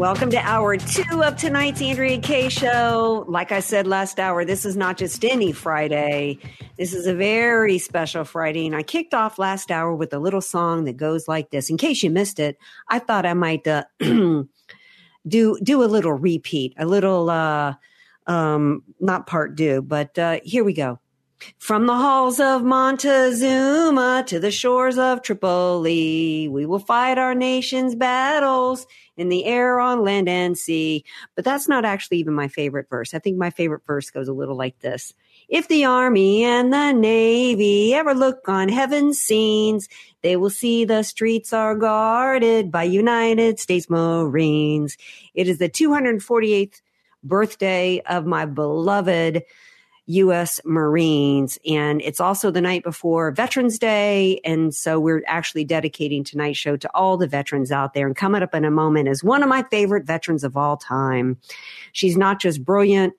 Welcome to hour two of tonight's Andrea Kaye show. Like I said last hour, this is not just any Friday. This is a very special Friday. And I kicked off last hour with a little song that goes like this. In case you missed it, I thought I might uh, do do a little repeat, a little uh, um, not part do, but uh, here we go. From the halls of Montezuma to the shores of Tripoli, we will fight our nation's battles in the air, on land, and sea. But that's not actually even my favorite verse. I think my favorite verse goes a little like this. If the Army and the Navy ever look on heaven's scenes, they will see the streets are guarded by United States Marines. It is the 248th birthday of my beloved U.S. Marines. And it's also the night before Veterans Day. And so we're actually dedicating tonight's show to all the veterans out there. And coming up in a moment is one of my favorite veterans of all time. She's not just brilliant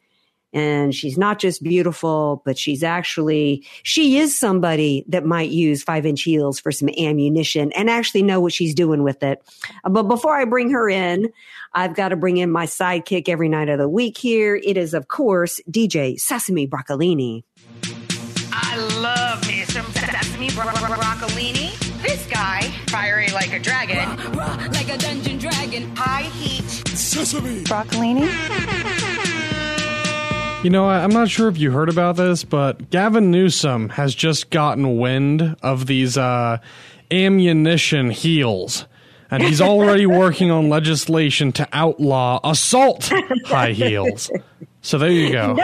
and she's not just beautiful, but she's actually, she is somebody that might use five inch heels for some ammunition and actually know what she's doing with it. But before I bring her in, I've got to bring in my sidekick every night of the week here. It is, of course, DJ Sesame Broccolini. I love me some Sesame bro- bro- Broccolini. This guy, fiery like a dragon, like a dungeon dragon. high heat. Sesame broccolini? You know, I'm not sure if you heard about this, but Gavin Newsom has just gotten wind of these uh, ammunition heels. And he's already working on legislation to outlaw assault high heels. So there you go.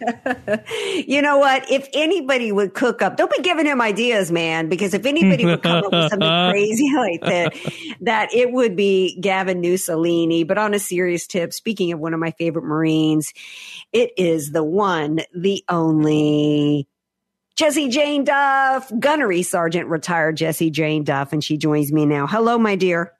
You know what? If anybody would cook up, don't be giving him ideas, man, because if anybody would come up with something crazy like that, that it would be Gavin Mussolini. But on a serious tip, speaking of one of my favorite Marines, it is the one, the only Jesse Jane Duff, gunnery sergeant, retired Jesse Jane Duff, and she joins me now. Hello, my dear.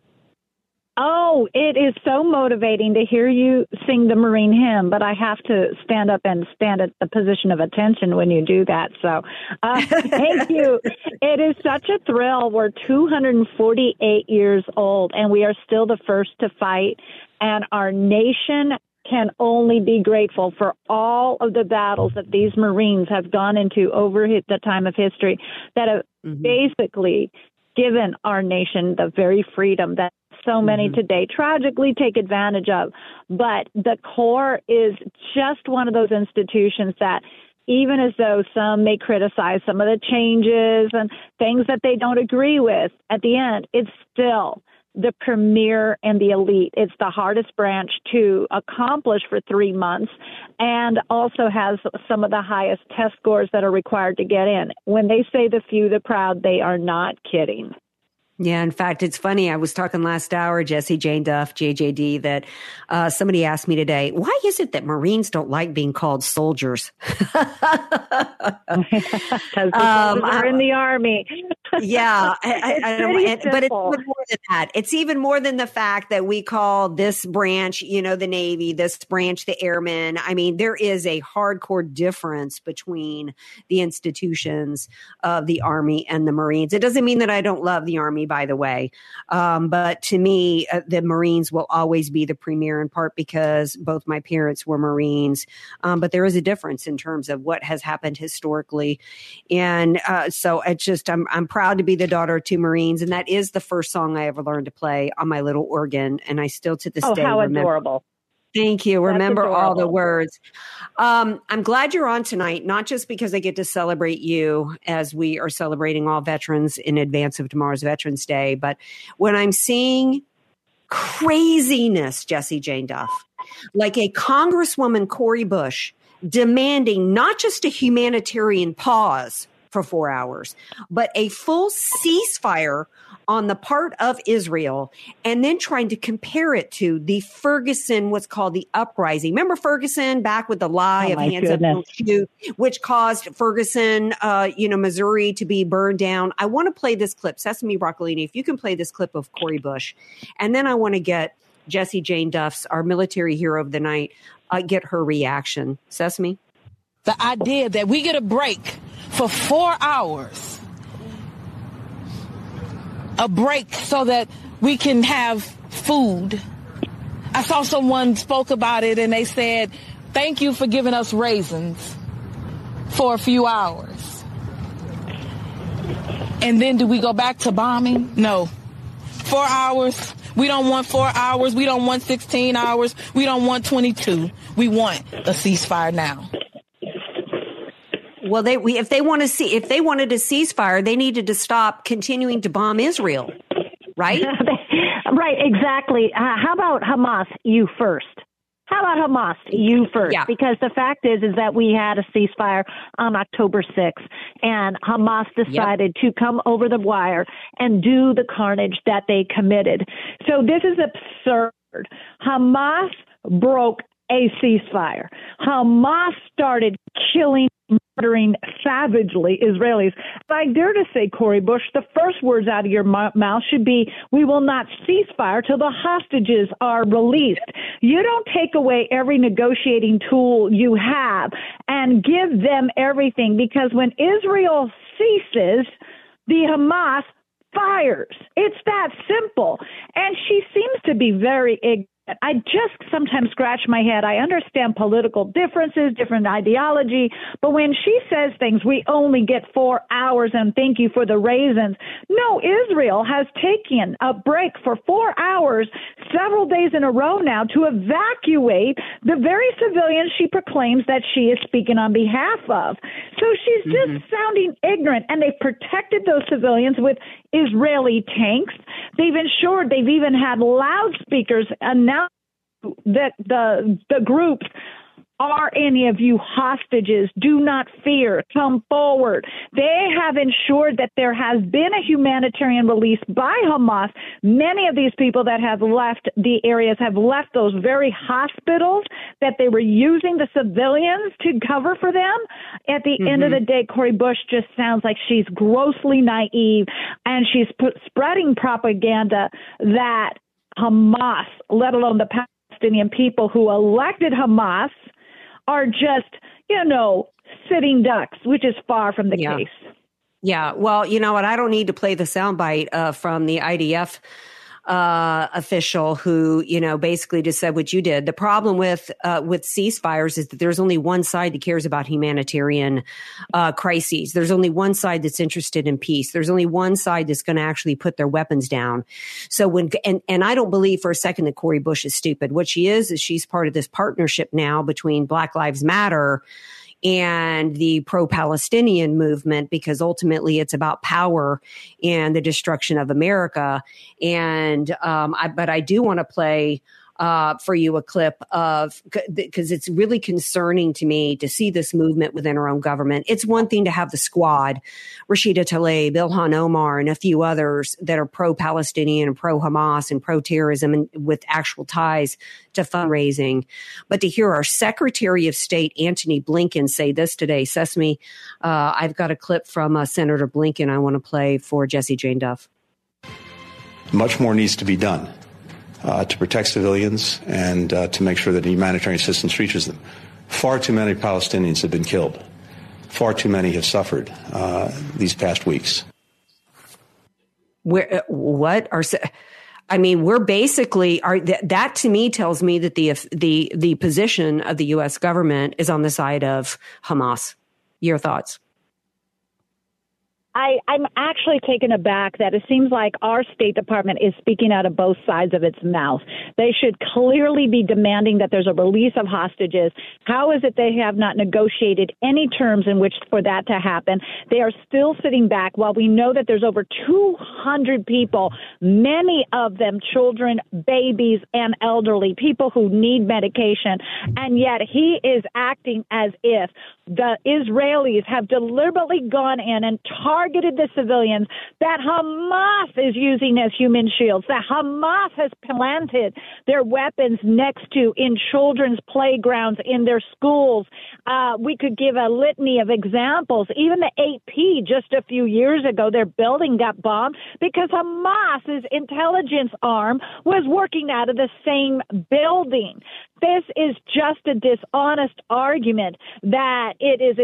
Oh, it is so motivating to hear you sing the Marine hymn, but I have to stand up and stand at the position of attention when you do that. So, uh, thank you. It is such a thrill. We're 248 years old and we are still the first to fight and our nation can only be grateful for all of the battles that these Marines have gone into over the time of history that have basically given our nation the very freedom that so many mm-hmm. today tragically take advantage of. But the Corps is just one of those institutions that even as though some may criticize some of the changes and things that they don't agree with, at the end, it's still the premier and the elite. It's the hardest branch to accomplish for three months and also has some of the highest test scores that are required to get in. When they say the few, the proud, they are not kidding. Yeah, in fact, it's funny. I was talking last hour, Jesse Jane Duff, JJD, that uh, somebody asked me today, why is it that Marines don't like being called soldiers? Because Um, are in the army. Yeah, I, I, I don't, and- but it's even more than that. It's even more than the fact that we call this branch, you know, the Navy, this branch, the Airmen. I mean, there is a hardcore difference between the institutions of the Army and the Marines. It doesn't mean that I don't love the Army, by the way, um, but to me, uh, the Marines will always be the premier in part because both my parents were Marines. Um, but there is a difference in terms of what has happened historically, and uh, so it's just I'm I'm proud to be the daughter of two Marines, and that is the first song I ever learned to play on my little organ, and I still to this Oh, day how remember. adorable. Thank you. That's Remember all the words. Um, I'm glad you're on tonight, not just because I get to celebrate you as we are celebrating all veterans in advance of tomorrow's Veterans Day, but when I'm seeing craziness, Jesse Jane Duff, like a Congresswoman Cori Bush demanding not just a humanitarian pause for four hours, but a full ceasefire on the part of Israel, and then trying to compare it to the Ferguson, what's called the uprising. Remember Ferguson back with the lie Oh, of hands up, goodness. don't shoot, which caused Ferguson, uh, you know, Missouri to be burned down. I want to play this clip, Sesame Broccolini. If you can play this clip of Cori Bush, and then I want to get Jesse Jane Duff's, our military hero of the night, uh, get her reaction. Sesame. The idea that we get a break for four hours, a break so that we can have food. I saw someone spoke about it and they said, thank you for giving us raisins for a few hours. And then do we go back to bombing? No. Four hours. We don't want four hours. We don't want 16 hours. We don't want 22. We want a ceasefire now. Well, they we, if they want to see if they wanted a ceasefire, they needed to stop continuing to bomb Israel, right? right, exactly. Uh, how about Hamas? You first. How about Hamas? You first. Yeah. Because the fact is, is that we had a ceasefire on October 6th, and Hamas decided to come over the wire and do the carnage that they committed. So this is absurd. Hamas broke a ceasefire. Hamas started killing, murdering savagely Israelis. I dare to say, Cori Bush, the first words out of your mou- mouth should be, "We will not cease fire till the hostages are released." You don't take away every negotiating tool you have and give them everything because when Israel ceases, the Hamas fires. It's that simple. And she seems to be very ignorant. I just sometimes scratch my head. I understand political differences, different ideology, but when she says things, we only get four hours and thank you for the raisins. No, Israel has taken a break for four hours several days in a row now to evacuate the very civilians she proclaims that she is speaking on behalf of. So she's just mm-hmm. sounding ignorant, and they've protected those civilians with Israeli tanks. They've ensured they've even had loudspeakers announce that the the groups are any of you hostages? Do not fear. Come forward. They have ensured that there has been a humanitarian release by Hamas. Many of these people that have left the areas have left those very hospitals that they were using the civilians to cover for them. At the end of mm-hmm. the day, Cori Bush just sounds like she's grossly naive and she's put, spreading propaganda that Hamas, let alone the Palestinian people who elected Hamas, are just, you know, sitting ducks, which is far from the Yeah. case. Yeah. Well, you know what? I don't need to play the soundbite uh, from the IDF uh, official who, you know, basically just said what you did. The problem with uh, with ceasefires is that there's only one side that cares about humanitarian uh, crises. There's only one side that's interested in peace. There's only one side that's going to actually put their weapons down. So when and and I don't believe for a second that Cori Bush is stupid. What she is is she's part of this partnership now between Black Lives Matter and the pro Palestinian movement because ultimately it's about power and the destruction of America. And, um, I, but I do want to play. Uh, for you, a clip of because it's really concerning to me to see this movement within our own government. It's one thing to have the squad, Rashida Tlaib, Ilhan Omar, and a few others that are pro-Palestinian and pro-Hamas and pro-terrorism and with actual ties to fundraising. But to hear our Secretary of State, Antony Blinken, say this today, Sesame, uh, I've got a clip from uh, Senator Blinken I want to play for Jesse Jane Duff. Much more needs to be done uh, to protect civilians and uh, to make sure that humanitarian assistance reaches them. Far too many Palestinians have been killed. Far too many have suffered uh, these past weeks. Where uh, what are I mean, we're basically are th- that to me tells me that the the the position of the U.S. government is on the side of Hamas. Your thoughts? I, I'm actually taken aback that it seems like our State Department is speaking out of both sides of its mouth. They should clearly be demanding that there's a release of hostages. How is it they have not negotiated any terms in which for that to happen? They are still sitting back while we know that there's over 200 people, many of them children, babies, and elderly, people who need medication. And yet he is acting as if the Israelis have deliberately gone in and targeted targeted the civilians that Hamas is using as human shields, that Hamas has planted their weapons next to in children's playgrounds, in their schools. Uh, we could give a litany of examples. Even the AP just a few years ago, their building got bombed because Hamas's intelligence arm was working out of the same building. This is just a dishonest argument that it is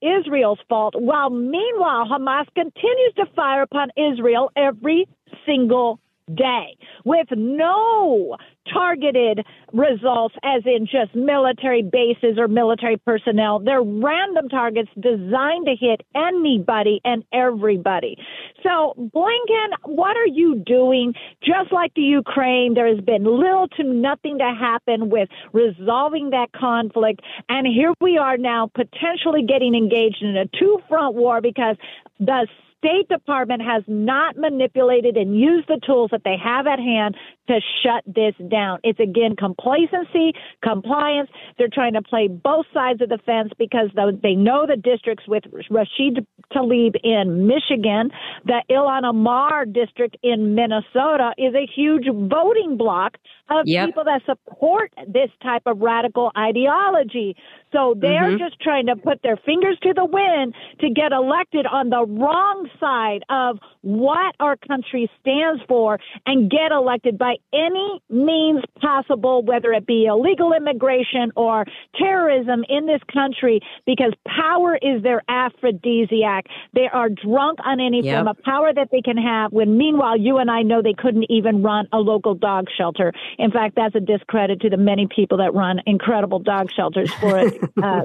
Israel's fault, while meanwhile Hamas continues to fire upon Israel every single day with no targeted results as in just military bases or military personnel. They're random targets designed to hit anybody and everybody. So, Blinken, what are you doing? Just like the Ukraine, there has been little to nothing to happen with resolving that conflict. And here we are now potentially getting engaged in a two front war because the State Department has not manipulated and used the tools that they have at hand to shut this down. It's again complacency, compliance. They're trying to play both sides of the fence because they know the districts with Rashid Tlaib in Michigan, the Ilhan Omar district in Minnesota is a huge voting block of yep. people that support this type of radical ideology. So they're mm-hmm. just trying to put their fingers to the wind to get elected on the wrong side of what our country stands for and get elected by any means possible, whether it be illegal immigration or terrorism in this country, because power is their aphrodisiac. They are drunk on any yep. form of power that they can have when meanwhile you and I know they couldn't even run a local dog shelter. In fact, that's a discredit to the many people that run incredible dog shelters for it. uh,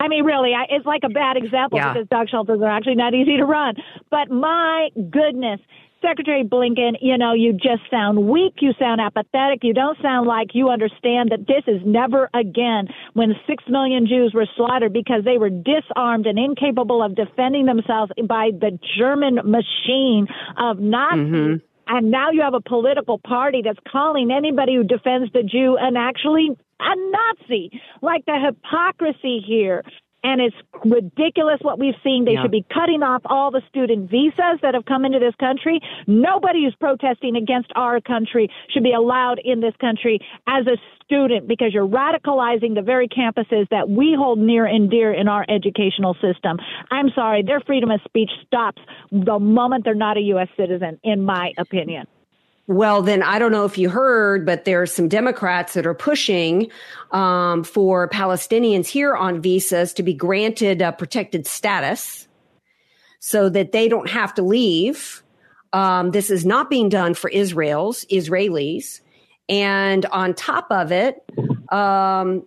I mean, really, I, it's like a bad example yeah. because dog shelters are actually not easy to run. But my goodness, Secretary Blinken, you know, you just sound weak. You sound apathetic. You don't sound like you understand that this is never again when six million Jews were slaughtered because they were disarmed and incapable of defending themselves by the German machine of Nazis. Mm-hmm. And now you have a political party that's calling anybody who defends the Jew an actually a Nazi. Like the hypocrisy here and it's ridiculous what we've seen. They yeah. should be cutting off all the student visas that have come into this country. Nobody who's protesting against our country should be allowed in this country as a student because you're radicalizing the very campuses that we hold near and dear in our educational system. I'm sorry, their freedom of speech stops the moment they're not a U.S. citizen, in my opinion. Well, then I don't know if you heard, but there are some Democrats that are pushing um, for Palestinians here on visas to be granted a protected status so that they don't have to leave. Um, this is not being done for Israel's Israelis. And on top of it, um,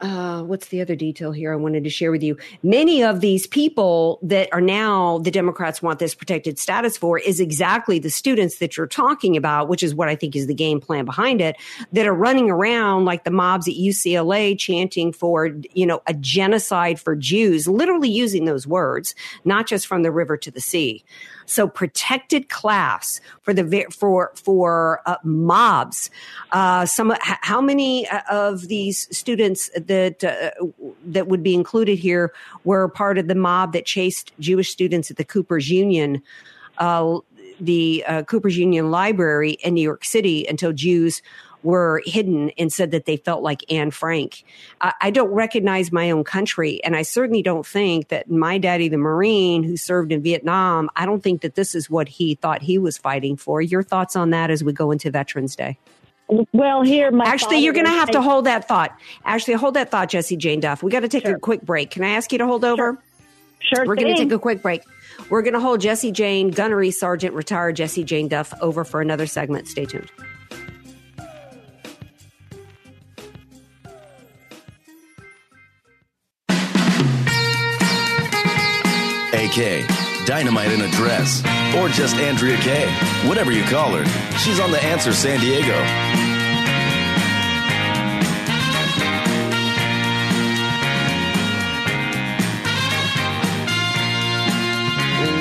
uh, what's the other detail here I wanted to share with you? Many of these people that are now the Democrats want this protected status for is exactly the students that you're talking about, which is what I think is the game plan behind it, that are running around like the mobs at UCLA chanting for, you know, a genocide for Jews, literally using those words, not just from the river to the sea. So protected class for the for for uh, mobs. Uh, some how many uh, of these students that uh, that would be included here were part of the mob that chased Jewish students at the Cooper's Union. Uh, the uh, Cooper's Union Library in New York City until Jews were hidden and said that they felt like Anne Frank. I, I don't recognize my own country, and I certainly don't think that my daddy, the Marine who served in Vietnam, I don't think that this is what he thought he was fighting for. Your thoughts on that as we go into Veterans Day? Well, here, actually, you're going to have to hold that thought. Actually, hold that thought, Jesse Jane Duff. We got to take sure. a quick break. Can I ask you to hold over? Sure. We're going to take a quick break. We're going to hold Jesse Jane, Gunnery Sergeant, retired Jesse Jane Duff, over for another segment. Stay tuned. AK Dynamite in a Dress, or just Andrea Kaye. Whatever you call her, she's on The Answer San Diego.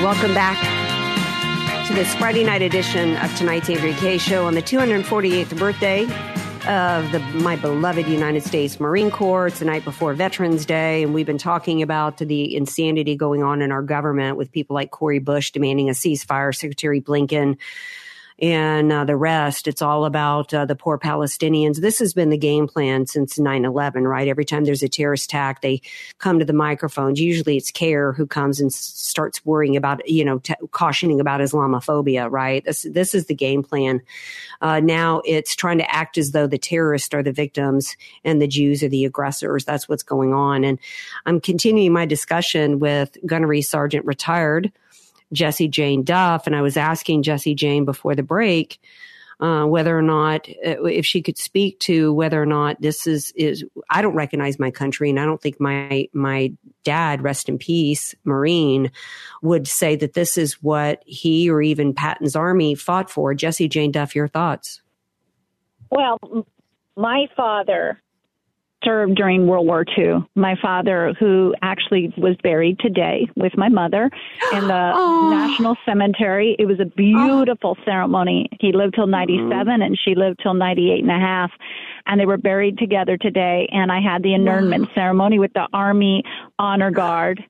Welcome back to this Friday night edition of tonight's Andrea Kaye Show on the 248th birthday of the my beloved United States Marine Corps. It's the night before Veterans Day, and we've been talking about the insanity going on in our government with people like Cori Bush demanding a ceasefire, Secretary Blinken and uh, the rest. It's all about uh, the poor Palestinians. This has been the game plan since 9 11, right? Every time there's a terrorist attack, they come to the microphones. Usually it's CAIR who comes and starts worrying about, you know, t- cautioning about Islamophobia, right? This, this is the game plan. Uh, now it's trying to act as though the terrorists are the victims and the Jews are the aggressors. That's what's going on. And I'm continuing my discussion with Gunnery Sergeant retired Jesse Jane Duff, and I was asking Jesse Jane before the break uh, whether or not uh, if she could speak to whether or not this is is I don't recognize my country, and I don't think my my dad, rest in peace, Marine, would say that this is what he or even Patton's army fought for. Jesse Jane Duff, your thoughts? Well, my father served during World War II. My father, who actually was buried today with my mother in the oh. National Cemetery. It was a beautiful oh. ceremony. He lived till 97 mm-hmm. and she lived till 98 and a half. And they were buried together today. And I had the inurnment wow. ceremony with the Army Honor Guard.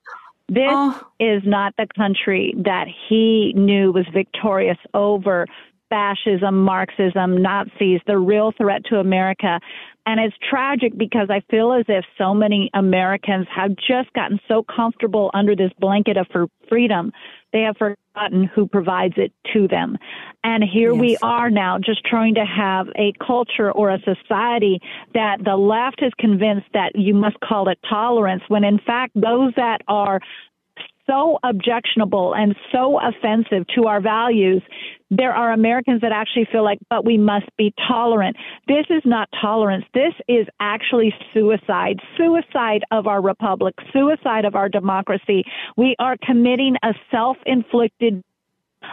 This oh. is not the country that he knew was victorious over fascism, Marxism, Nazis, the real threat to America. And it's tragic because I feel as if so many Americans have just gotten so comfortable under this blanket of freedom, they have forgotten who provides it to them. And here yes. we are now just trying to have a culture or a society that the left is convinced that you must call it tolerance when in fact those that are so objectionable and so offensive to our values there are Americans that actually feel like, but we must be tolerant. This is not tolerance. This is actually suicide. Suicide of our republic, suicide of our democracy. We are committing a self inflicted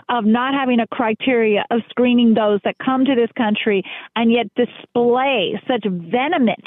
of not having a criteria of screening those that come to this country and yet display such venomous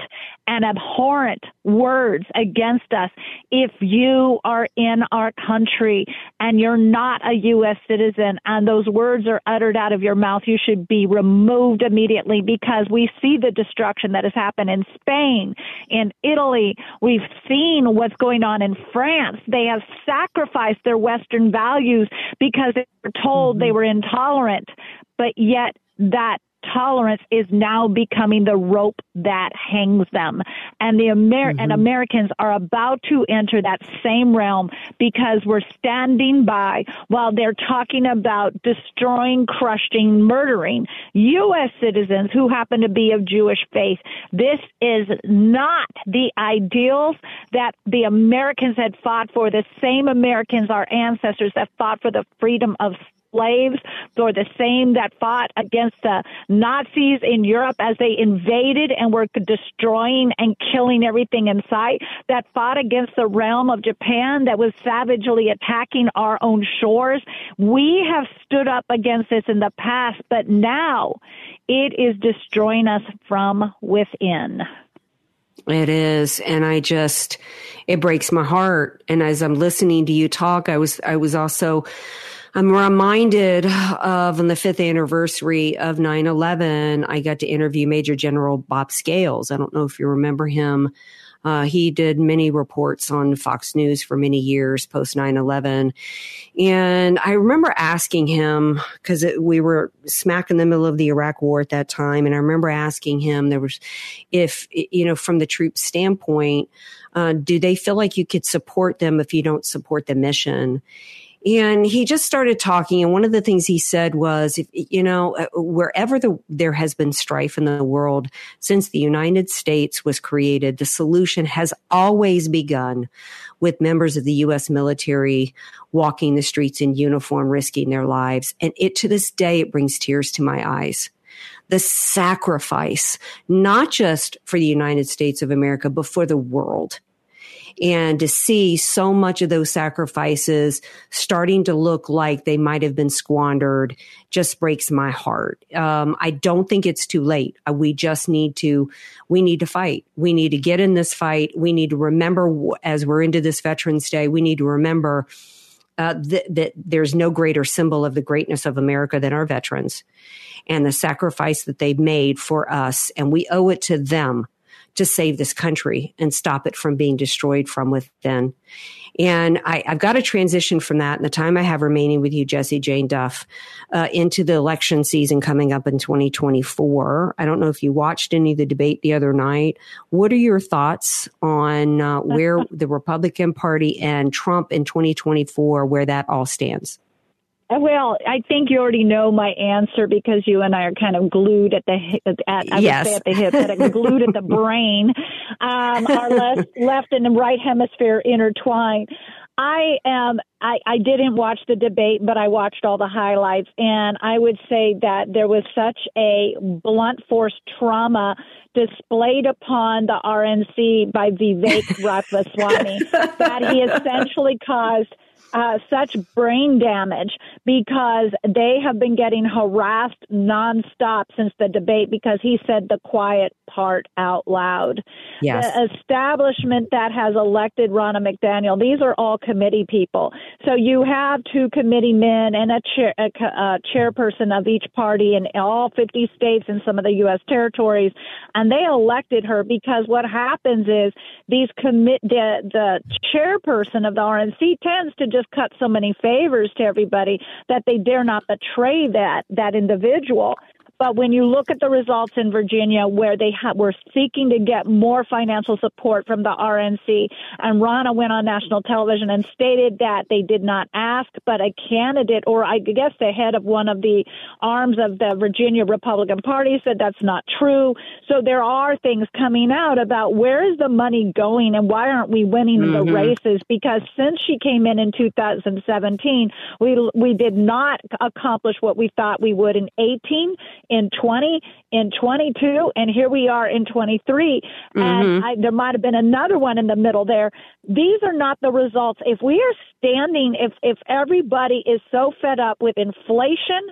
and abhorrent words against us. If you are in our country and you're not a U.S. citizen and those words are uttered out of your mouth, you should be removed immediately because we see the destruction that has happened in Spain, in Italy. We've seen what's going on in France. They have sacrificed their Western values because they told mm-hmm. they were intolerant, but yet that tolerance is now becoming the rope that hangs them. And the Amer- mm-hmm. and Americans are about to enter that same realm because we're standing by while they're talking about destroying, crushing, murdering U.S. citizens who happen to be of Jewish faith. This is not the ideals that the Americans had fought for. The same Americans, our ancestors, that fought for the freedom of slaves or the same that fought against the Nazis in Europe as they invaded and were destroying and killing everything in sight, that fought against the realm of Japan that was savagely attacking our own shores. We have stood up against this in the past, but now it is destroying us from within. It is. And I just, it breaks my heart. And as I'm listening to you talk, I was, I was also, I'm reminded of on the fifth anniversary of 9 11, I got to interview Major General Bob Scales. I don't know if you remember him. Uh, he did many reports on Fox News for many years post 9 11. And I remember asking him, because we were smack in the middle of the Iraq war at that time. And I remember asking him, there was, if, you know, from the troops' standpoint, uh, do they feel like you could support them if you don't support the mission? And he just started talking. And one of the things he said was, you know, uh, wherever the, there has been strife in the world since the United States was created, the solution has always begun with members of the U.S. military walking the streets in uniform, risking their lives. And it to this day, it brings tears to my eyes the sacrifice, not just for the United States of America, but for the world. And to see so much of those sacrifices starting to look like they might have been squandered just breaks my heart. Um, I don't think it's too late. Uh, we just need to, we need to fight. We need to get in this fight. We need to remember as we're into this Veterans Day, we need to remember uh, th- that there's no greater symbol of the greatness of America than our veterans and the sacrifice that they've made for us. And we owe it to them to save this country and stop it from being destroyed from within. And I, have got to transition from that in the time I have remaining with you, Jesse Jane Duff, uh, into the election season coming up in 2024. I don't know if you watched any of the debate the other night. What are your thoughts on uh, where the Republican Party and Trump in 2024, where that all stands? Well, I think you already know my answer because you and I are kind of glued at the hip, at, I yes. would say at the hip, but glued at the brain. Um, our left, left and right hemisphere intertwined. I am. I, I didn't watch the debate, but I watched all the highlights, and I would say that there was such a blunt force trauma displayed upon the RNC by Vivek Ramaswamy that he essentially caused uh, such brain damage because they have been getting harassed nonstop since the debate because he said the quiet part out loud. Yes. The establishment that has elected Ronna McDaniel, these are all committee people. So you have two committee men and a, chair, a, a chairperson of each party in all 50 states and some of the U.S. territories, and they elected her because what happens is these commit the, the chairperson of the RNC tends to just cut so many favors to everybody that they dare not betray that that individual. But when you look at the results in Virginia, where they ha- were seeking to get more financial support from the RNC, and Ronna went on national television and stated that they did not ask, but a candidate, or I guess the head of one of the arms of the Virginia Republican Party, said that's not true. So there are things coming out about where is the money going and why aren't we winning mm-hmm. the races? Because since she came in in 2017, we we did not accomplish what we thought we would in 18 in 20, in 22, and here we are in 23. Mm-hmm. And I, there might have been another one in the middle there. These are not the results. If we are standing, if if everybody is so fed up with inflation,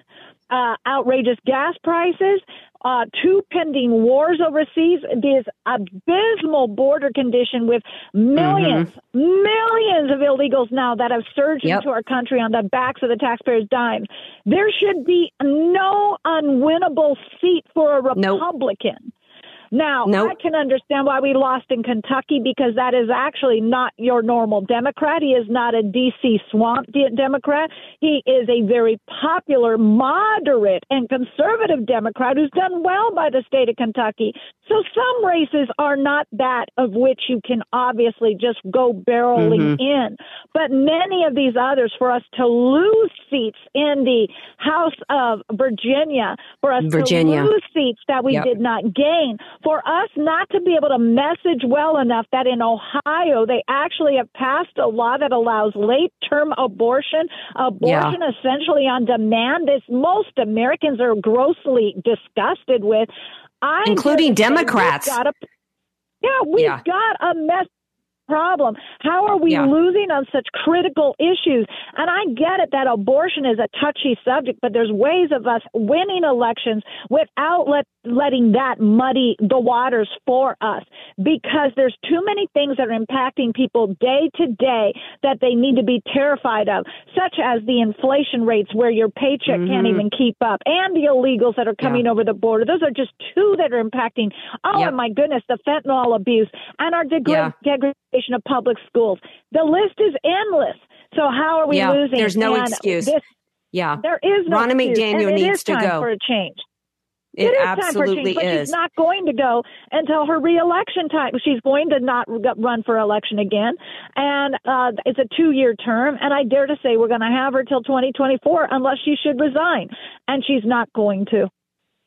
uh, outrageous gas prices, uh, two pending wars overseas, this abysmal border condition with 1000000s mm-hmm. millions of illegals now that have surged yep. into our country on the backs of the taxpayers' dime. There should be no unwinnable seat for a Republican. Nope. Now, nope. I can understand why we lost in Kentucky because that is actually not your normal Democrat. He is not a D.C. swamp de- Democrat. He is a very popular, moderate, and conservative Democrat who's done well by the state of Kentucky. So some races are not that of which you can obviously just go barreling mm-hmm. in. But many of these others, for us to lose seats in the House of Virginia, for us Virginia. to lose seats that we yep. did not gain, for us not to be able to message well enough that in Ohio they actually have passed a law that allows late term abortion, abortion yeah. essentially on demand. This most Americans are grossly disgusted with. I including Democrats. Yeah, we've yeah. got a mess problem. How are we yeah. losing on such critical issues? And I get it that abortion is a touchy subject, but there's ways of us winning elections without let, letting that muddy the waters for us because there's too many things that are impacting people day to day that they need to be terrified of, such as the inflation rates where your paycheck mm-hmm. can't even keep up and the illegals that are coming yeah. over the border. Those are just two that are impacting. Oh, yep. my goodness, the fentanyl abuse and our degrad- yeah of public schools. The list is endless. So how are we yeah, losing? There's no and excuse. This, yeah, there is no Ronna. McDaniel needs to go for a change. It, it is absolutely time for change, but is. she's not going to go until her reelection time. She's going to not run for election again, and uh, it's a two-year term. And I dare to say we're going to have her till 2024, unless she should resign, and she's not going to.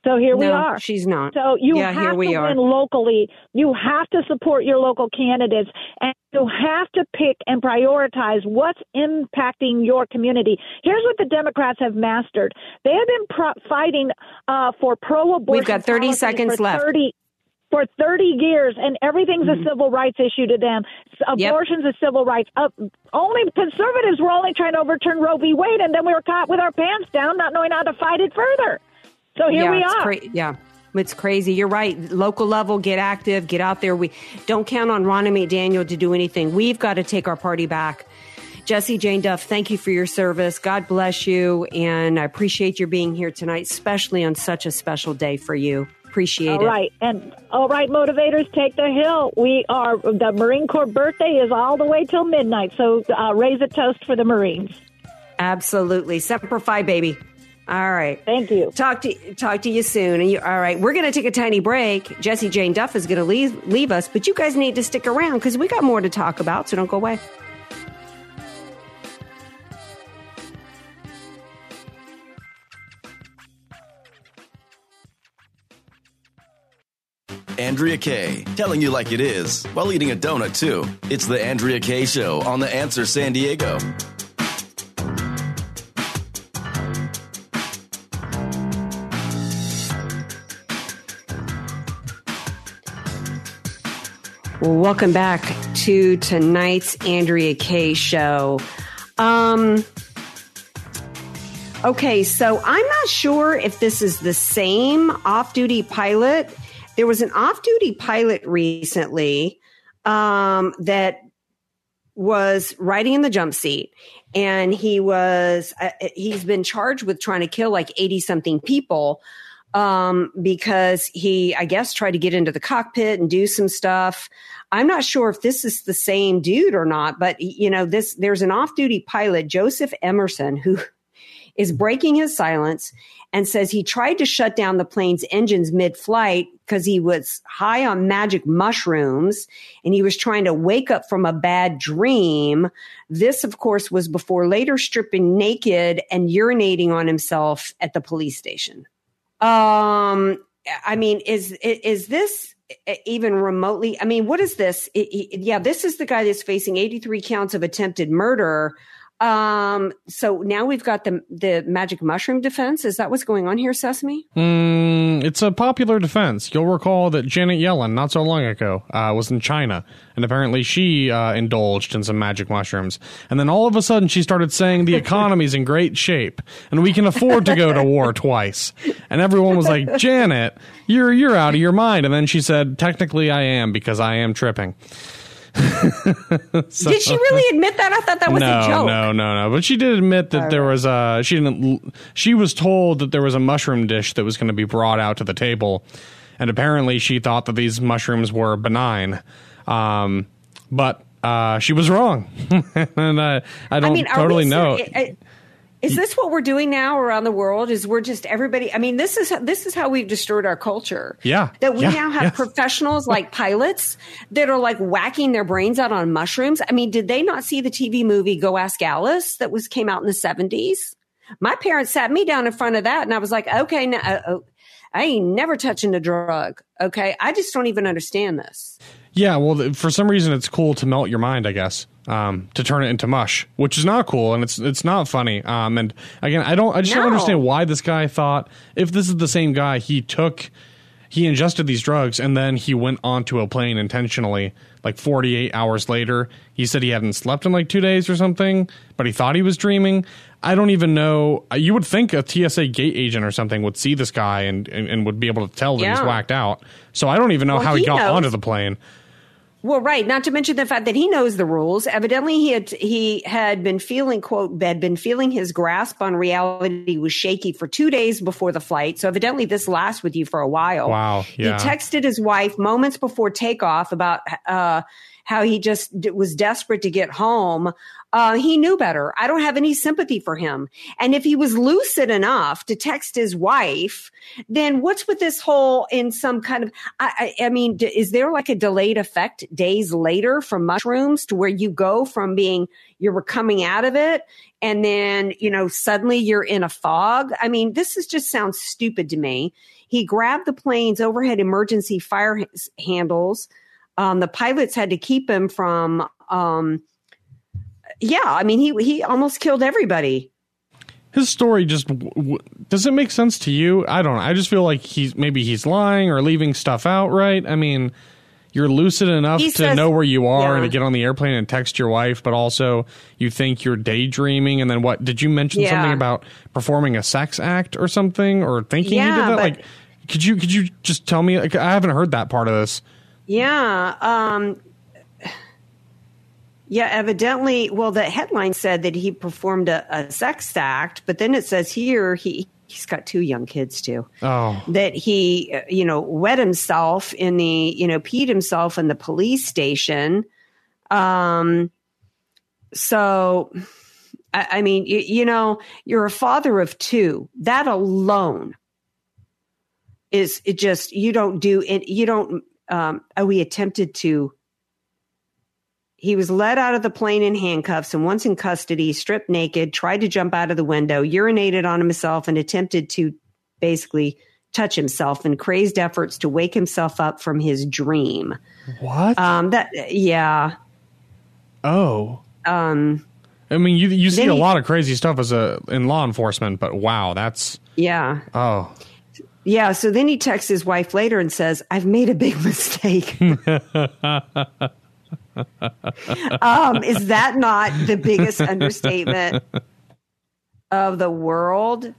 So here no, we are. She's not. So you yeah, have here we to are. win locally. You have to support your local candidates, and you have to pick and prioritize what's impacting your community. Here's what the Democrats have mastered: they have been pro- fighting uh, for pro-abortion. We've got 30 seconds left. 30, for 30 years, and everything's Mm-hmm. a civil rights issue to them. Abortion's a civil rights. Uh, only conservatives were only trying to overturn Roe v. Wade, and then we were caught with our pants down, not knowing how to fight it further. So here yeah, we are. cra- yeah. It's crazy. You're right. Local level, get active, get out there. We don't count on Ronna McDaniel to do anything. We've got to take our party back. Jesse Jane Duff, thank you for your service. God bless you. And I appreciate your being here tonight, especially on such a special day for you. Appreciate All it. right, and all right, motivators, take the hill. We are the Marine Corps birthday is all the way till midnight, so uh, raise a toast for the Marines. Absolutely. Semper Fi, baby. All right. Thank you. Talk to talk to you soon. And you, all right, we're going to take a tiny break. Jesse Jane Duff is going to leave leave us, but you guys need to stick around because we got more to talk about. So don't go away. Andrea Kaye, telling you like it is while eating a donut too. It's the Andrea Kaye Show on The Answer San Diego. Well, welcome back to tonight's Andrea Kaye show. Um, okay, so I'm not sure if this is the same off duty pilot. There was an off duty pilot recently um, that was riding in the jump seat and he was uh, he's been charged with trying to kill like 80 something people um, because he, I guess, tried to get into the cockpit and do some stuff. I'm not sure if this is the same dude or not, but you know, this there's an off-duty pilot, Joseph Emerson, who is breaking his silence and says he tried to shut down the plane's engines mid-flight because he was high on magic mushrooms and he was trying to wake up from a bad dream. This, of course, was before later stripping naked and urinating on himself at the police station. Um, I mean, is is this even remotely? I mean, what is this? It- it- yeah, this is the guy that's facing 83 counts of attempted murder. Um, so now we've got the the magic mushroom defense. Is that what's going on here, Sesame? Mm, it's a popular defense. You'll recall that Janet Yellen, not so long ago, uh, was in China, and apparently she uh, indulged in some magic mushrooms. And then all of a sudden, she started saying the economy's in great shape, and we can afford to go to war twice. And everyone was like, "Janet, you're you're out of your mind." And then she said, "Technically, I am because I am tripping." So- Did she really admit that? I thought that was no, a joke. No, no, no. But she did admit that All there was a she didn't she was told that there was a mushroom dish that was going to be brought out to the table, and apparently she thought that these mushrooms were benign, um, but uh, she was wrong, and uh, I don't I mean, totally know. ser- i- i- Is this what we're doing now around the world? Is we're just everybody? I mean, this is this is how we've destroyed our culture. Yeah, that we yeah, now have yeah. professionals like pilots that are like whacking their brains out on mushrooms. I mean, did they not see the TV movie Go Ask Alice that was came out in the seventies? My parents sat me down in front of that, and I was like, okay, now, uh, uh, I ain't never touching a drug. Okay, I just don't even understand this. Yeah, well, for some reason, it's cool to melt your mind. I guess um, to turn it into mush, which is not cool and it's it's not funny. Um, and again, I don't I just don't understand why this guy thought if this is the same guy, he took he ingested these drugs and then he went onto a plane intentionally. Like 48 hours later, he said he hadn't slept in like two days or something, but he thought he was dreaming. I don't even know. You would think a TSA gate agent or something would see this guy and, and, and would be able to tell that he's whacked out. So I don't even know Well, how he, he got knows. onto the plane. Well, right. Not to mention the fact that he knows the rules. Evidently, he had he had been feeling quote had been feeling his grasp on reality was shaky for two days before the flight. So evidently, this lasts with you for a while. Wow, yeah. He texted his wife moments before takeoff about uh, how he just d- was desperate to get home. Uh, he knew better. I don't have any sympathy for him. And if he was lucid enough to text his wife, then what's with this whole in some kind of, I, I, I mean, d- is there like a delayed effect days later from mushrooms to where you go from being, you're coming out of it and then, you know, suddenly you're in a fog? I mean, this is just sounds stupid to me. He grabbed the plane's overhead emergency fire h- handles. Um, the pilots had to keep him from, um, yeah, I mean, he he almost killed everybody. his story just does it make sense to you? I don't know. I just feel like he's maybe he's lying or leaving stuff out. Right? I mean, you're lucid enough He to says- know where you are yeah. to get on the airplane and text your wife, but also you think you're daydreaming. And then what? Did you mention Yeah. something about performing a sex act or something, or thinking you Yeah, did that? but- like, could you could you just tell me? Like, I haven't heard that part of this. Yeah. Um, yeah, evidently, well, the headline said that he performed a, a sex act, but then it says here he he's got two young kids too. Oh, That he, uh, you know, wet himself in the, you know, peed himself in the police station. Um, so, I, I mean, you, you know, you're a father of two. That alone is it just you don't do it. You don't. Um, oh, he attempted to. He was led out of the plane in handcuffs and once in custody, stripped naked, tried to jump out of the window, urinated on himself, and attempted to basically touch himself in crazed efforts to wake himself up from his dream. What? Um, that yeah. Oh. Um, I mean, you you see a he- lot of crazy stuff as a in law enforcement, but wow, that's yeah. oh. Yeah. So then he texts his wife later and says, I've made a big mistake. um, is that not the biggest understatement of the world?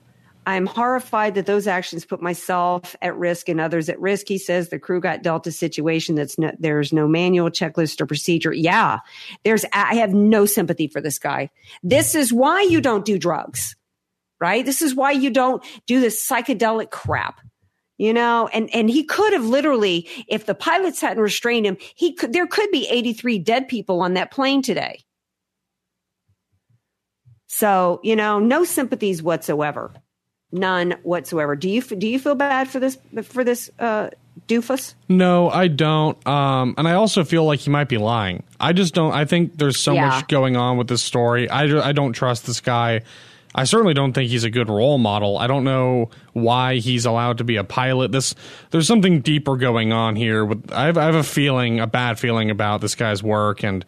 I'm horrified that those actions put myself at risk and others at risk. He says the crew got dealt a situation that's no, there's no manual checklist or procedure. Yeah, there's. I have no sympathy for this guy. This is why you don't do drugs, right? This is why you don't do this psychedelic crap you know and and he could have literally if the pilots hadn't restrained him he could there could be 83 dead people on that plane today so you know no sympathies whatsoever none whatsoever do you do you feel bad for this for this uh doofus No, I don't. Um, and I also feel like he might be lying. I just don't. I think there's so Yeah. much going on with this story. I, I don't trust this guy. I certainly don't think he's a good role model. I don't know why he's allowed to be a pilot. This there's something deeper going on here. With I have, I have a feeling, a bad feeling about this guy's work, and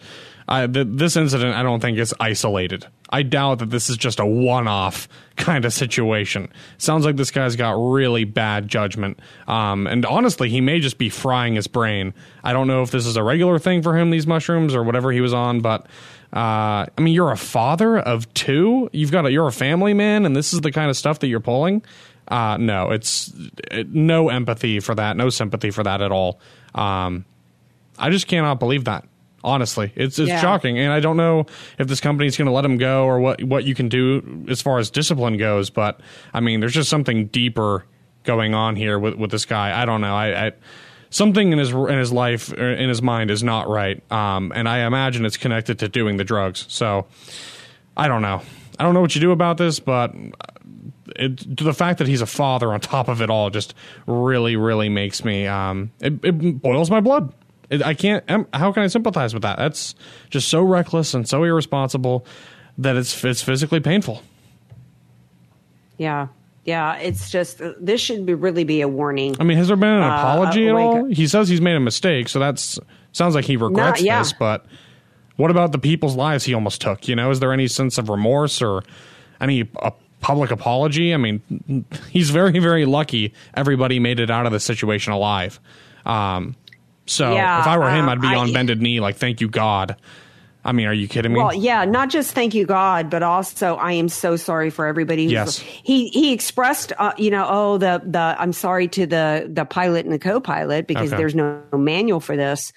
I, th- this incident I don't think is isolated. I doubt that this is just a one-off kind of situation. Sounds like this guy's got really bad judgment, um, and honestly, he may just be frying his brain. I don't know if this is a regular thing for him, these mushrooms, or whatever he was on, but. Uh, I mean, you're a father of two. You've got a, you're a family man, and this is the kind of stuff that you're pulling. Uh, no, it's it, no empathy for that, no sympathy for that at all. Um, I just cannot believe that. Honestly, it's it's Yeah. shocking, and I don't know if this company is going to let him go or what what you can do as far as discipline goes. But I mean, there's just something deeper going on here with with this guy. I don't know. I. I Something in his in his life in his mind is not right, um, and I imagine it's connected to doing the drugs. So, I don't know. I don't know what you do about this, but it, the fact that he's a father on top of it all just really, really makes me. Um, it, it boils my blood. It, I can't. How can I sympathize with that? That's just so reckless and so irresponsible that it's it's physically painful. yeah yeah it's just uh, this should be really be a warning I mean, has there been an Uh, apology at like- all? He says he's made a mistake, so that's sounds like he regrets yeah. this. But what about the people's lives he almost took? You know, is there any sense of remorse or any uh, public apology? I mean, he's very, very lucky. Everybody made it out of the situation alive. Um, so Yeah, if I were him, um, I'd be I- on bended knee, like, "Thank you, God." I mean, are you kidding me? Well, yeah, not just thank you God, but also I am so sorry for everybody. who's- Yes. he he expressed, uh, you know, oh the the I'm sorry to the the pilot and the co-pilot because Okay. there's no manual for this.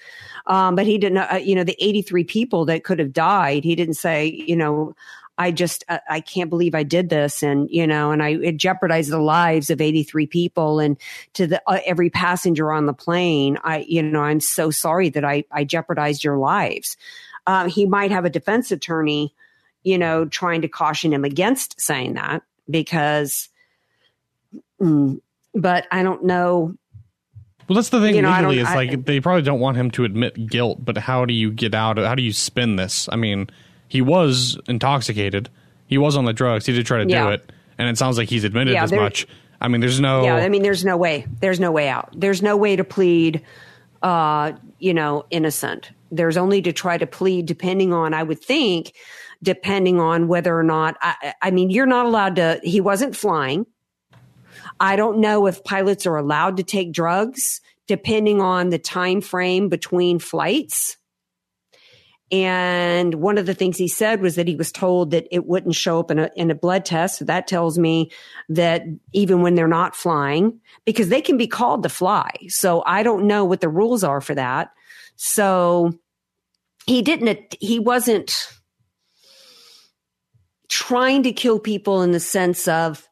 Um, but he didn't, uh, you know, the 83 people that could have died. He didn't say, you know, I just uh, I can't believe I did this, and you know, and I it jeopardized the lives of 83 people and to the uh, every passenger on the plane. I, you know, I'm so sorry that I I jeopardized your lives. Um, he might have a defense attorney, you know, trying to caution him against saying that because, mm, but I don't know. Well, that's the thing You know, legally. Is I- like they probably don't want him to admit guilt, but how do you get out? of How do you spin this? I mean, he was intoxicated. He was on the drugs. He did try to Yeah. do it, and it sounds like he's admitted Yeah, as there- much. I mean, there's no. Yeah, I mean, there's no way. There's no way out. There's no way to plead, uh, you know, innocent. There's only to try to plead, depending on, I would think, depending on whether or not, I, I mean, you're not allowed to, he wasn't flying. I don't know if pilots are allowed to take drugs depending on the time frame between flights. And one of the things he said was that he was told that it wouldn't show up in a, in a blood test. So that tells me that even when they're not flying, because they can be called to fly. So I don't know what the rules are for that. So he didn't, he wasn't trying to kill people in the sense of,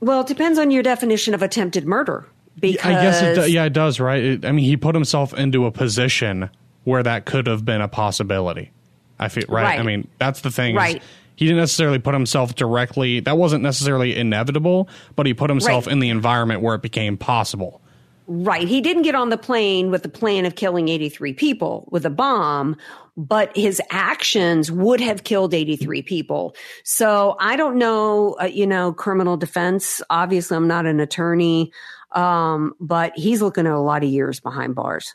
well, it depends on your definition of attempted murder. Because I guess it do, yeah, it does, right? It, I mean, he put himself into a position where that could have been a possibility. I feel right. right. I mean, that's the thing. Right. He didn't necessarily put himself directly. That wasn't necessarily inevitable, but he put himself right. in the environment where it became possible. Right. He didn't get on the plane with the plan of killing 83 people with a bomb, but his actions would have killed 83 people. So I don't know, uh, you know, criminal defense. Obviously, I'm not an attorney, um, but he's looking at a lot of years behind bars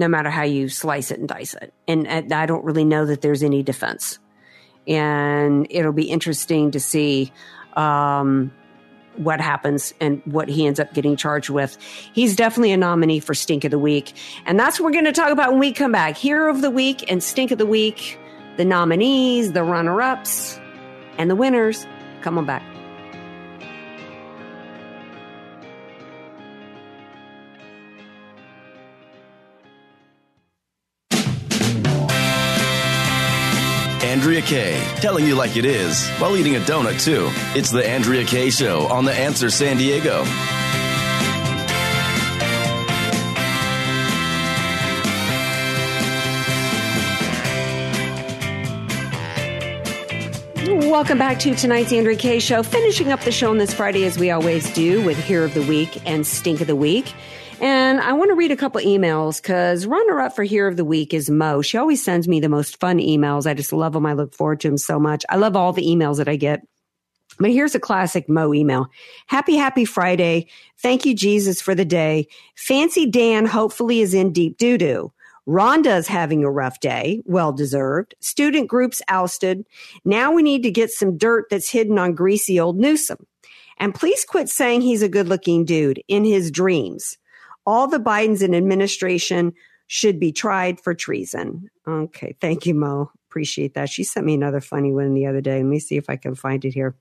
no matter how you slice it and dice it. And, I don't really know that there's any defense. And it'll be interesting to see um, what happens and what he ends up getting charged with. He's definitely a nominee for Stink of the Week. And that's what we're going to talk about when we come back. Hero of the Week and Stink of the Week, the nominees, the runner ups, and the winners. Come on back. Andrea Kaye, telling you like it is while eating a donut, too. It's The Andrea Kaye Show on The Answer San Diego. Welcome back to tonight's Andrea Kaye Show. Finishing up the show on this Friday as we always do with Hero of the Week and Stink of the Week. And I want to read a couple emails because runner up for Hero of the Week is Mo. She always sends me the most fun emails. I just love them. I look forward to them so much. I love all the emails that I get. But here's a classic Mo email. Happy, happy Friday. Thank you, Jesus, for the day. Fancy Dan hopefully is in deep doo doo. Rhonda's having a rough day. Well deserved. Student groups ousted. Now we need to get some dirt that's hidden on greasy old Newsom. And please quit saying he's a good looking dude in his dreams all the Bidens and administration should be tried for treason. Okay. Thank you, Mo. Appreciate that. She sent me another funny one the other day. Let me see if I can find it here.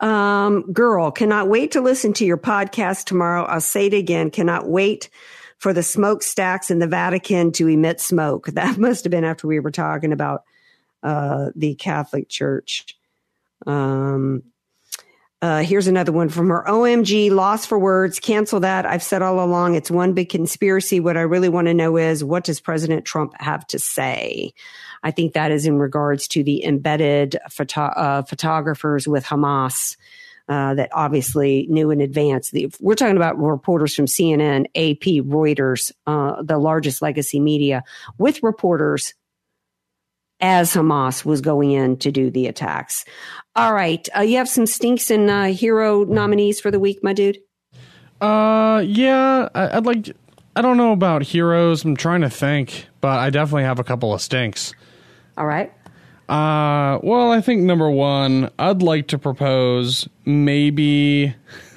Um, girl, cannot wait to listen to your podcast tomorrow. I'll say it again. Cannot wait for the smokestacks in the Vatican to emit smoke. That must have been after we were talking about uh, the Catholic Church. Um, uh, here's another one from her. OMG, loss for words. Cancel that. I've said all along it's one big conspiracy. What I really want to know is what does President Trump have to say? I think that is in regards to the embedded photo- uh, photographers with Hamas. Uh, that obviously knew in advance. The, we're talking about reporters from CNN, AP, Reuters, uh, the largest legacy media, with reporters as Hamas was going in to do the attacks. All right. Uh, you have some stinks and uh, hero nominees for the week, my dude? Uh, yeah. I, would like. I don't know about heroes. I'm trying to think, but I definitely have a couple of stinks. All right. Uh, well, I think number one, I'd like to propose maybe.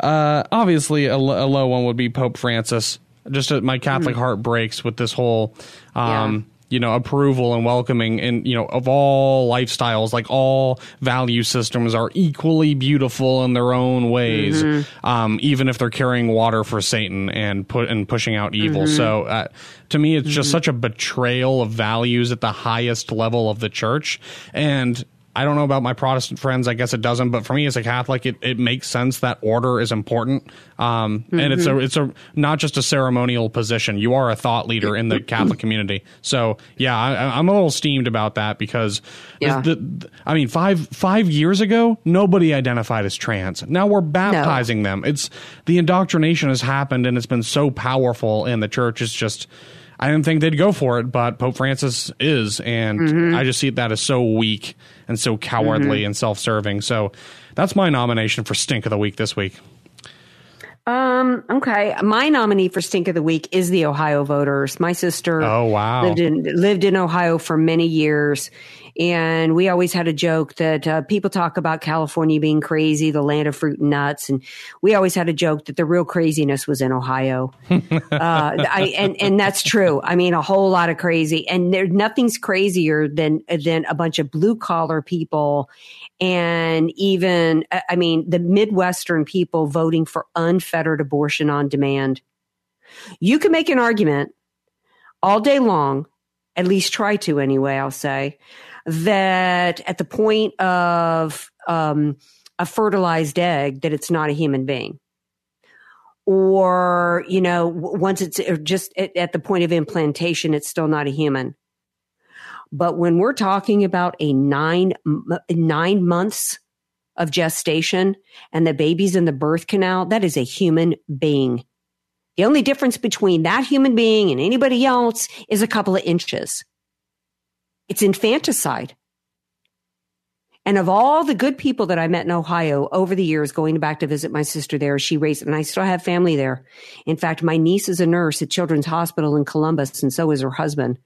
uh, obviously, a, a low one would be Pope Francis. Just uh, my Catholic mm. heart breaks with this whole um, you know approval and welcoming and you know of all lifestyles like all value systems are equally beautiful in their own ways mm-hmm. um, even if they're carrying water for satan and put and pushing out evil mm-hmm. so uh, to me it's mm-hmm. just such a betrayal of values at the highest level of the church and I don't know about my Protestant friends. I guess it doesn't, but for me as a Catholic, it, it makes sense that order is important. Um, mm-hmm. and it's a it's a not just a ceremonial position. You are a thought leader in the Catholic community. So yeah, I, am a little steamed about that because yeah. the, the, I mean five five years ago nobody identified as trans. Now we're baptizing no. them. It's the indoctrination has happened and it's been so powerful, and the church is just. I didn't think they'd go for it, but Pope Francis is, and mm-hmm. I just see that as so weak and so cowardly mm-hmm. and self-serving. So that's my nomination for stink of the week this week. Um, okay. My nominee for stink of the week is the Ohio voters. My sister Oh, wow. lived in lived in Ohio for many years. And we always had a joke that uh, people talk about California being crazy, the land of fruit and nuts, and we always had a joke that the real craziness was in Ohio. uh, I, and and that's true. I mean, a whole lot of crazy, and there nothing's crazier than than a bunch of blue collar people, and even I mean the Midwestern people voting for unfettered abortion on demand. You can make an argument all day long, at least try to anyway. I'll say that at the point of um, a fertilized egg, that it's not a human being. Or you know once it's uh, just at, at the point of implantation it's still not a human. But when we're talking about a nine nine months of gestation and the baby's in the birth canal that is a human being. The only difference between that human being and anybody else is a couple of inches it's infanticide and of all the good people that I met in Ohio over the years, going back to visit my sister there, she raised, and I still have family there. In fact, my niece is a nurse at Children's Hospital in Columbus, and so is her husband.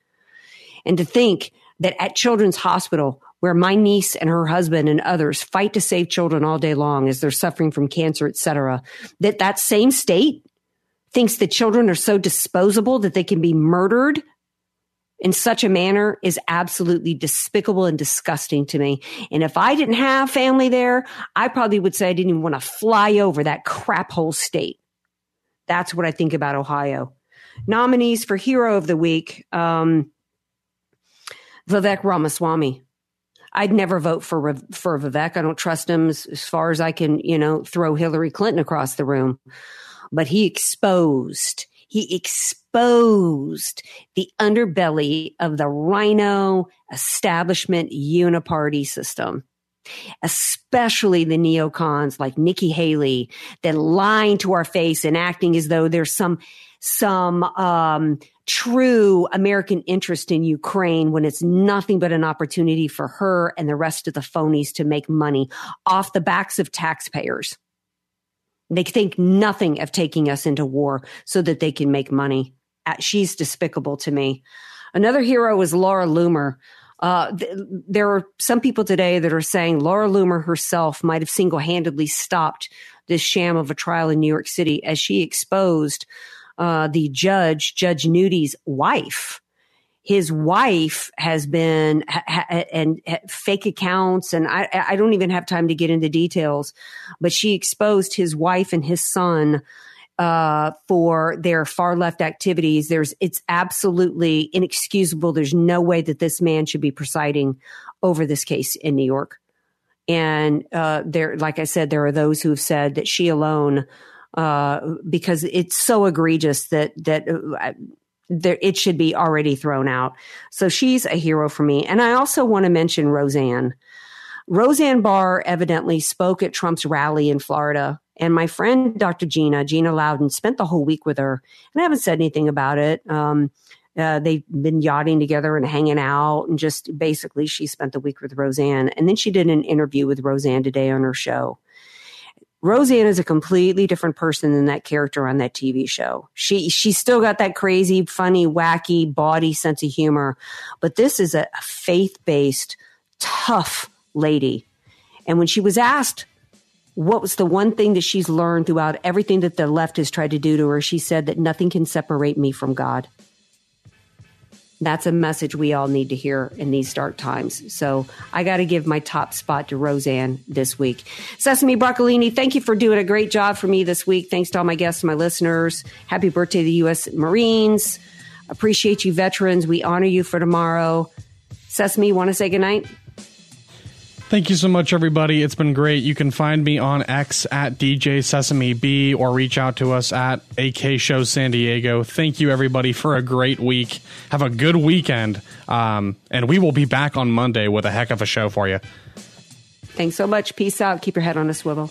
And to think that at Children's Hospital, where my niece and her husband and others fight to save children all day long as they're suffering from cancer, et cetera, that that same state thinks that children are so disposable that they can be murdered in such a manner is absolutely despicable and disgusting to me. And if I didn't have family there, I probably would say I didn't even want to fly over that crap hole state. That's what I think about Ohio. Nominees for Hero of the Week um, Vivek Ramaswamy. I'd never vote for for Vivek. I don't trust him as, as far as I can, you know, throw Hillary Clinton across the room. But he exposed he exposed the underbelly of the RINO establishment uniparty system especially the neocons like Nikki Haley that lying to our face and acting as though there's some some um, true American interest in Ukraine when it's nothing but an opportunity for her and the rest of the phonies to make money off the backs of taxpayers. They think nothing of taking us into war so that they can make money. Uh, She's despicable to me. Another hero is Laura Loomer. Uh, th- there are some people today that are saying Laura Loomer herself might have single handedly stopped this sham of a trial in New York City as she exposed uh, the judge, Judge Nudy's wife. His wife has been ha- and ha- fake accounts, and I, I don't even have time to get into details, but she exposed his wife and his son uh, for their far left activities. There's, it's absolutely inexcusable. There's no way that this man should be presiding over this case in New York. And uh, there, like I said, there are those who have said that she alone, uh, because it's so egregious that that uh, there, it should be already thrown out. So she's a hero for me. And I also want to mention Roseanne. Roseanne Barr evidently spoke at Trump's rally in Florida. And my friend, Dr. Gina, Gina Loudon, spent the whole week with her. And I haven't said anything about it. Um, uh, they've been yachting together and hanging out. And just basically, she spent the week with Roseanne. And then she did an interview with Roseanne today on her show. Roseanne is a completely different person than that character on that TV show. She she's still got that crazy, funny, wacky, bawdy sense of humor, but this is a, a faith-based, tough lady. And when she was asked what was the one thing that she's learned throughout everything that the left has tried to do to her, she said that nothing can separate me from God. That's a message we all need to hear in these dark times. So I got to give my top spot to Roseanne this week. Sesame Broccolini, thank you for doing a great job for me this week. Thanks to all my guests my listeners. Happy birthday to the U.S. Marines. Appreciate you, veterans. We honor you for tomorrow. Sesame, want to say goodnight? Thank you so much, everybody. It's been great. You can find me on X at DJ Sesame B or reach out to us at AK Show San Diego. Thank you, everybody, for a great week. Have a good weekend. Um, and we will be back on Monday with a heck of a show for you. Thanks so much. Peace out. Keep your head on a swivel.